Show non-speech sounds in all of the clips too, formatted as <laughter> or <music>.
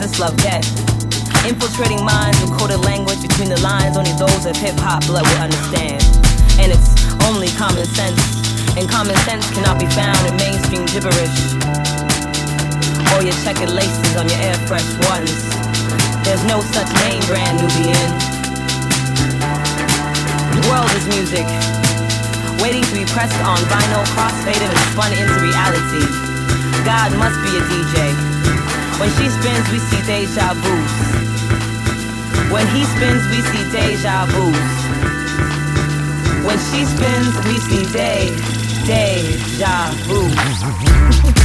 This love get? Infiltrating minds with coded language between the lines, only those of hip hop blood will understand. And it's only common sense, and common sense cannot be found in mainstream gibberish. Or your checkered laces on your Air Force Ones. There's no such name brand Nubian. The world is music, waiting to be pressed on vinyl, crossfaded and spun into reality. God must be a DJ. When she spins, we see deja vu. When he spins, we see deja vu. When she spins, we see day, deja vu. <laughs>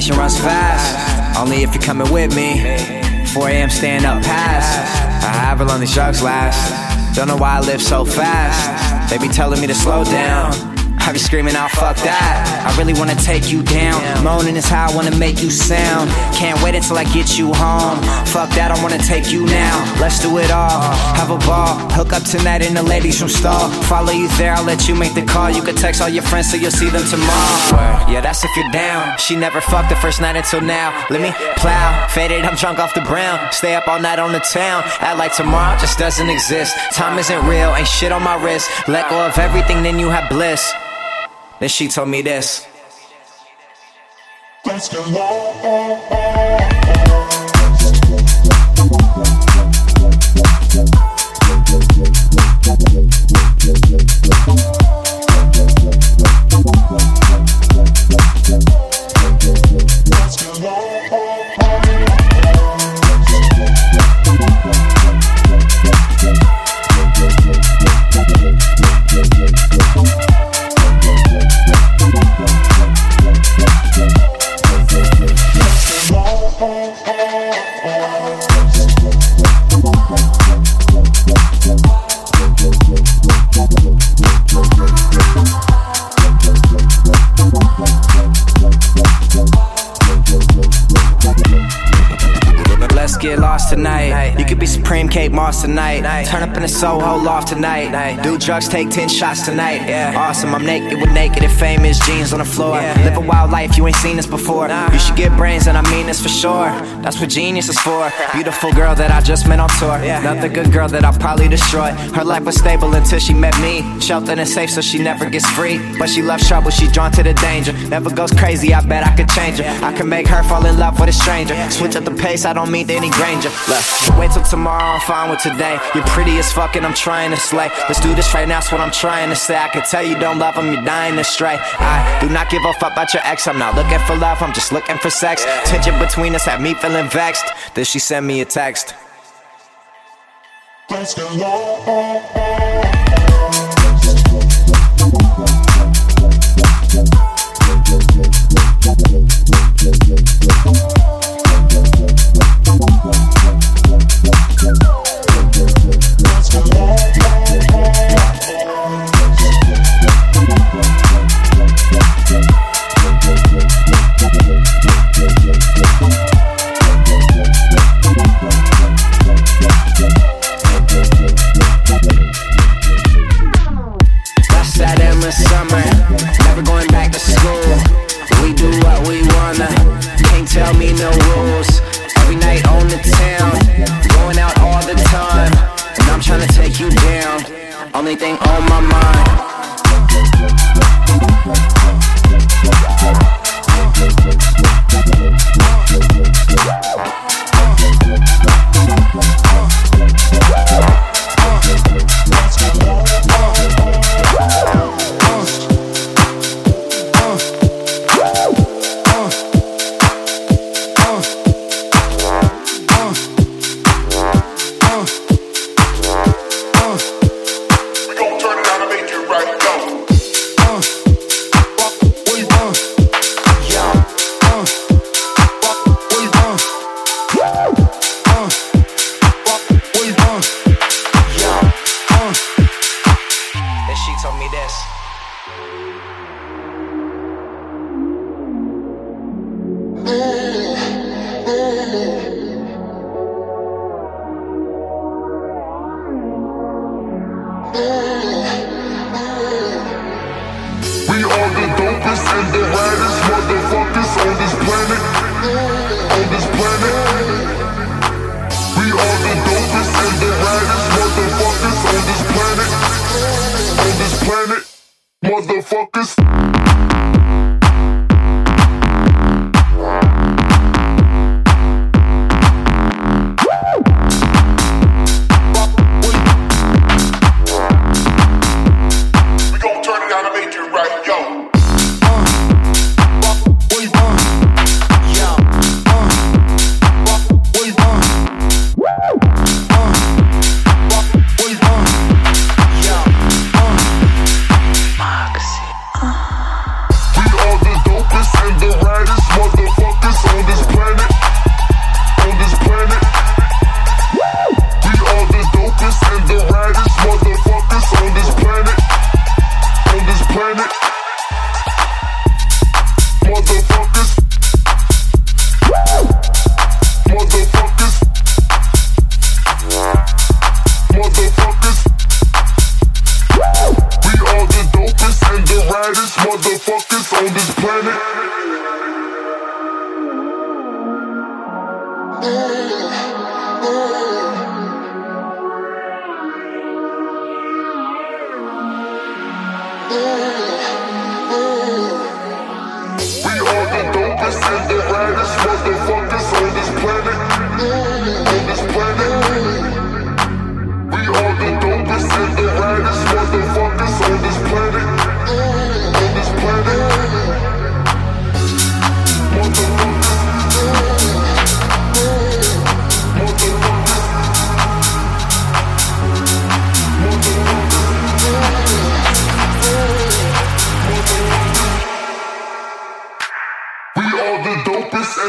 My imagination runs fast, only if you're coming with me. 4 a.m. stand up past. I have long these drugs last. Don't know why I live so fast. They be telling me to slow down. I be screaming out, fuck that. I really wanna take you down. Moaning is how I wanna make you sound. Can't wait until I get you home. Fuck that, I wanna take you now. Let's do it all. Have a ball. Hook up tonight in the ladies from stall. Follow you there, I'll let you make the call. You can text all your friends so you'll see them tomorrow. Yeah, that's if you're down. She never fucked the first night until now. Let me plow. Faded, I'm drunk off the brown. Stay up all night on the town. Act like tomorrow just doesn't exist. Time isn't real, ain't shit on my wrist. Let go of everything, then you have bliss. Then she told me this. Let's go. Tonight. Turn up in the Soho loft tonight. Do drugs, take 10 shots tonight. Awesome, I'm naked with naked and famous jeans on the floor. Live a wild life, you ain't seen this before. You should get brains, and I mean this for sure. That's what genius is for. <laughs> Beautiful girl that I just met on tour. Another good girl that I'll probably destroy. Her life was stable until she met me. Sheltered and safe, so she never gets free. But she loves trouble, she's drawn to the danger. Never goes crazy, I bet I could change her. I can make her fall in love with a stranger. Switch up the pace, I don't mean any Granger. Look, wait till tomorrow I'm fine with today. You're pretty as fuck and I'm trying to slay. Let's do this right now, that's what I'm trying to say. I can tell you don't love him, you're dying to stray. I do not give a fuck about your ex, I'm not looking for love, I'm just looking for sex. Tension between us had me feeling vexed. Then she sent me a text. Let's go. Uh.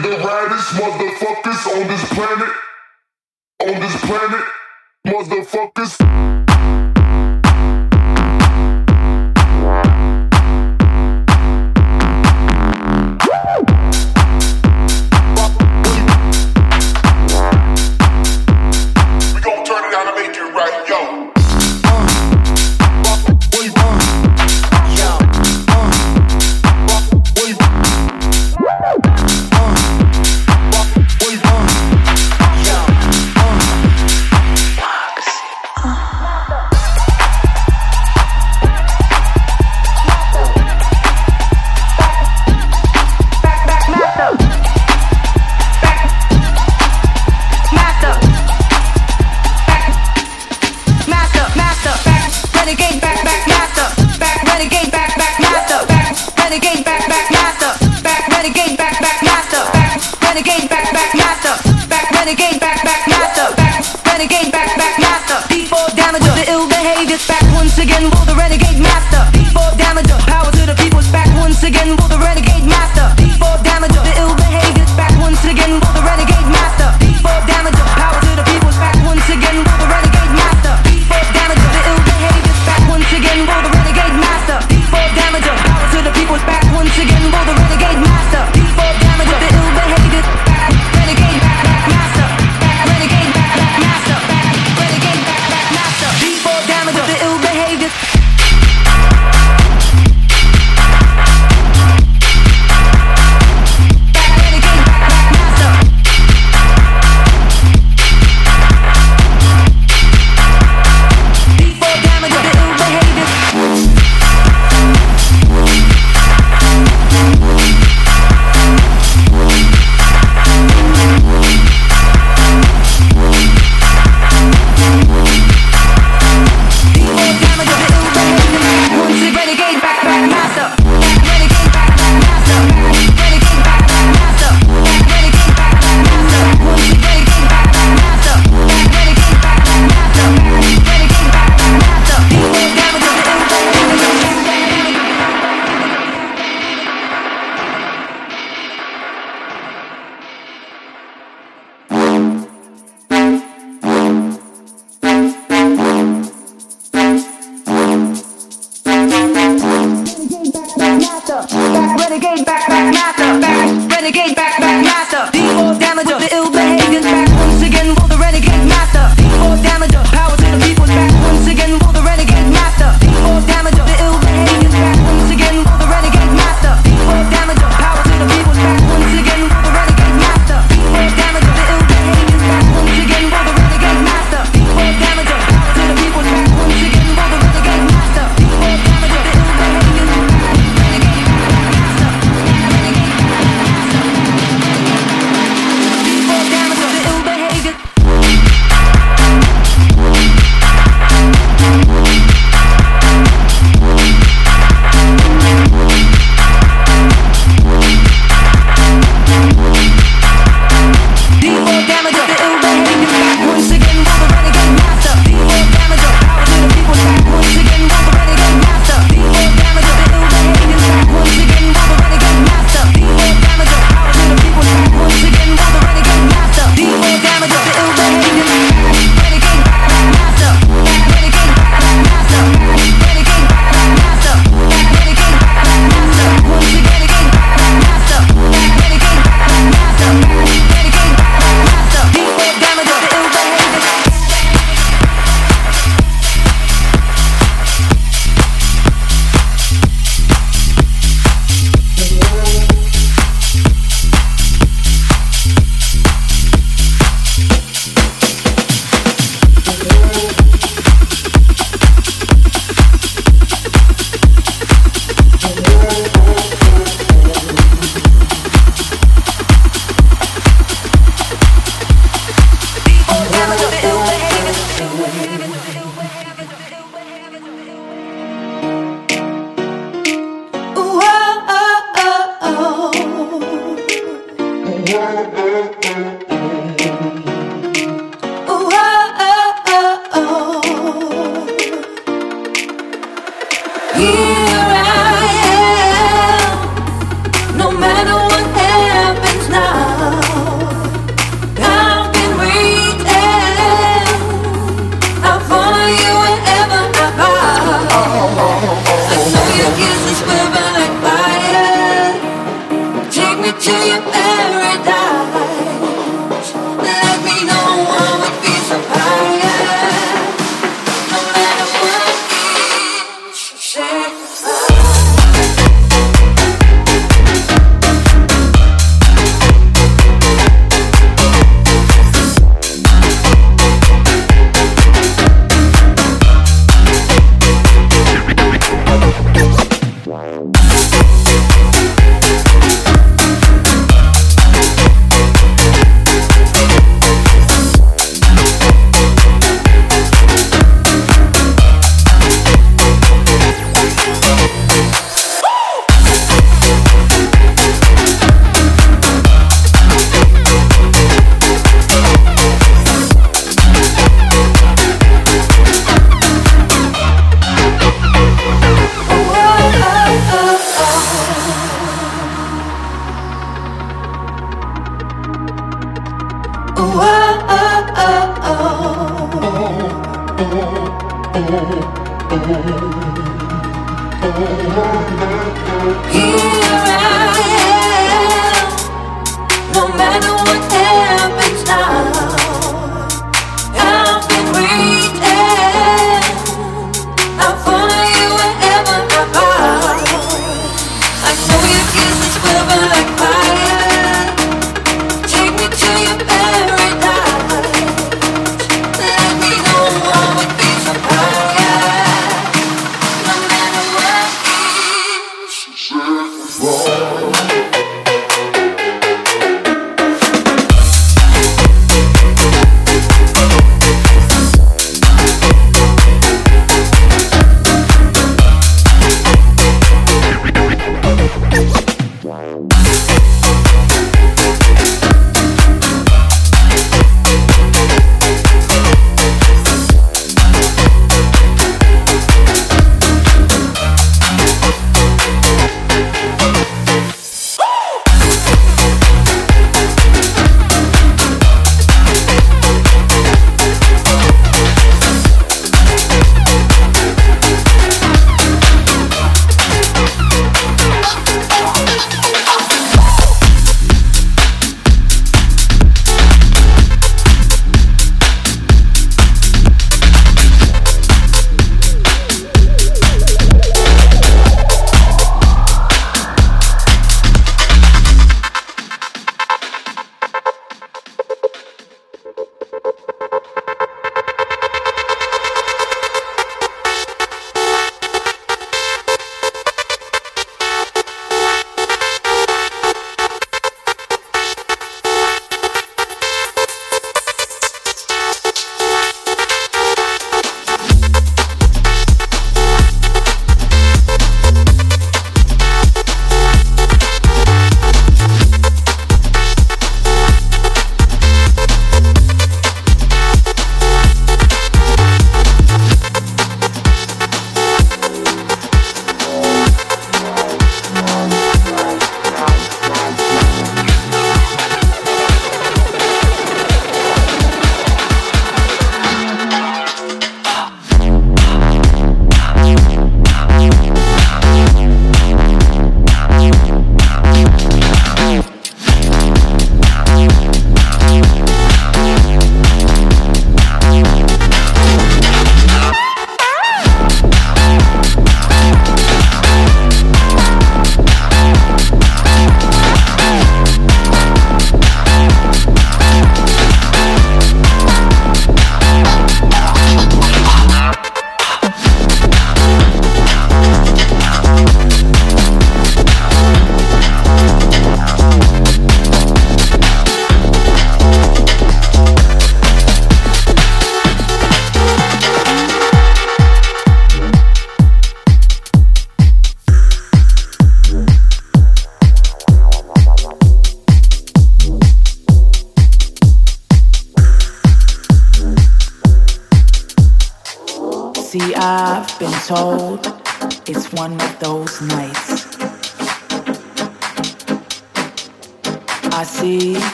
the raddest motherfuckers on this planet. On this planet, motherfuckers. oh, oh, oh, oh,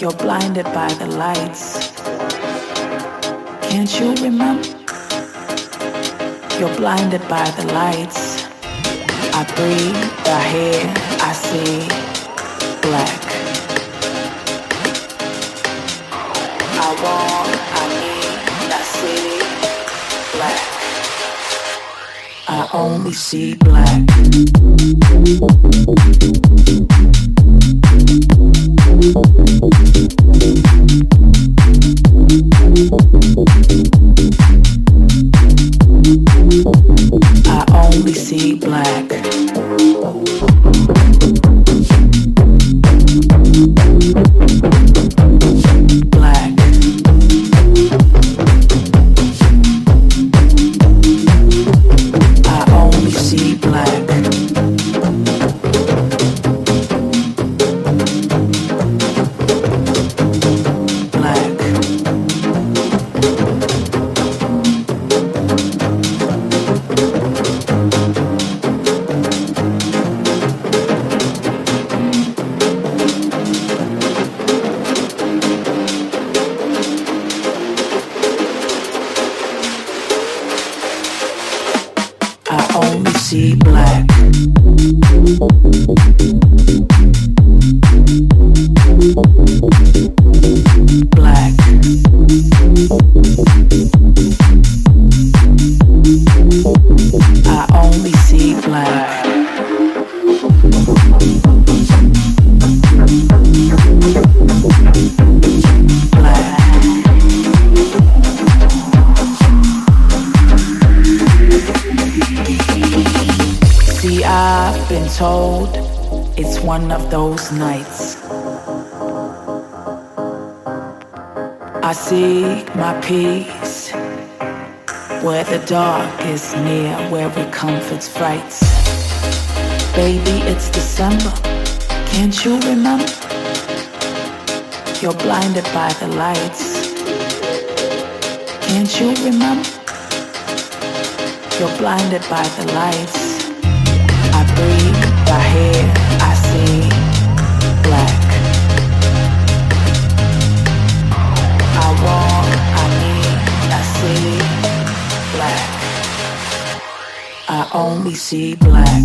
You're blinded by the lights. Can't you remember? You're blinded by the lights. I breathe, I hear, I see black. I want, I need, I see black. I only see black. I only see black. See black. Peace where the dark is near, where we comfort's frights. Baby, it's December. Can't you remember? You're blinded by the lights. Can't you remember? You're blinded by the lights. I breathe, I hear, only see black.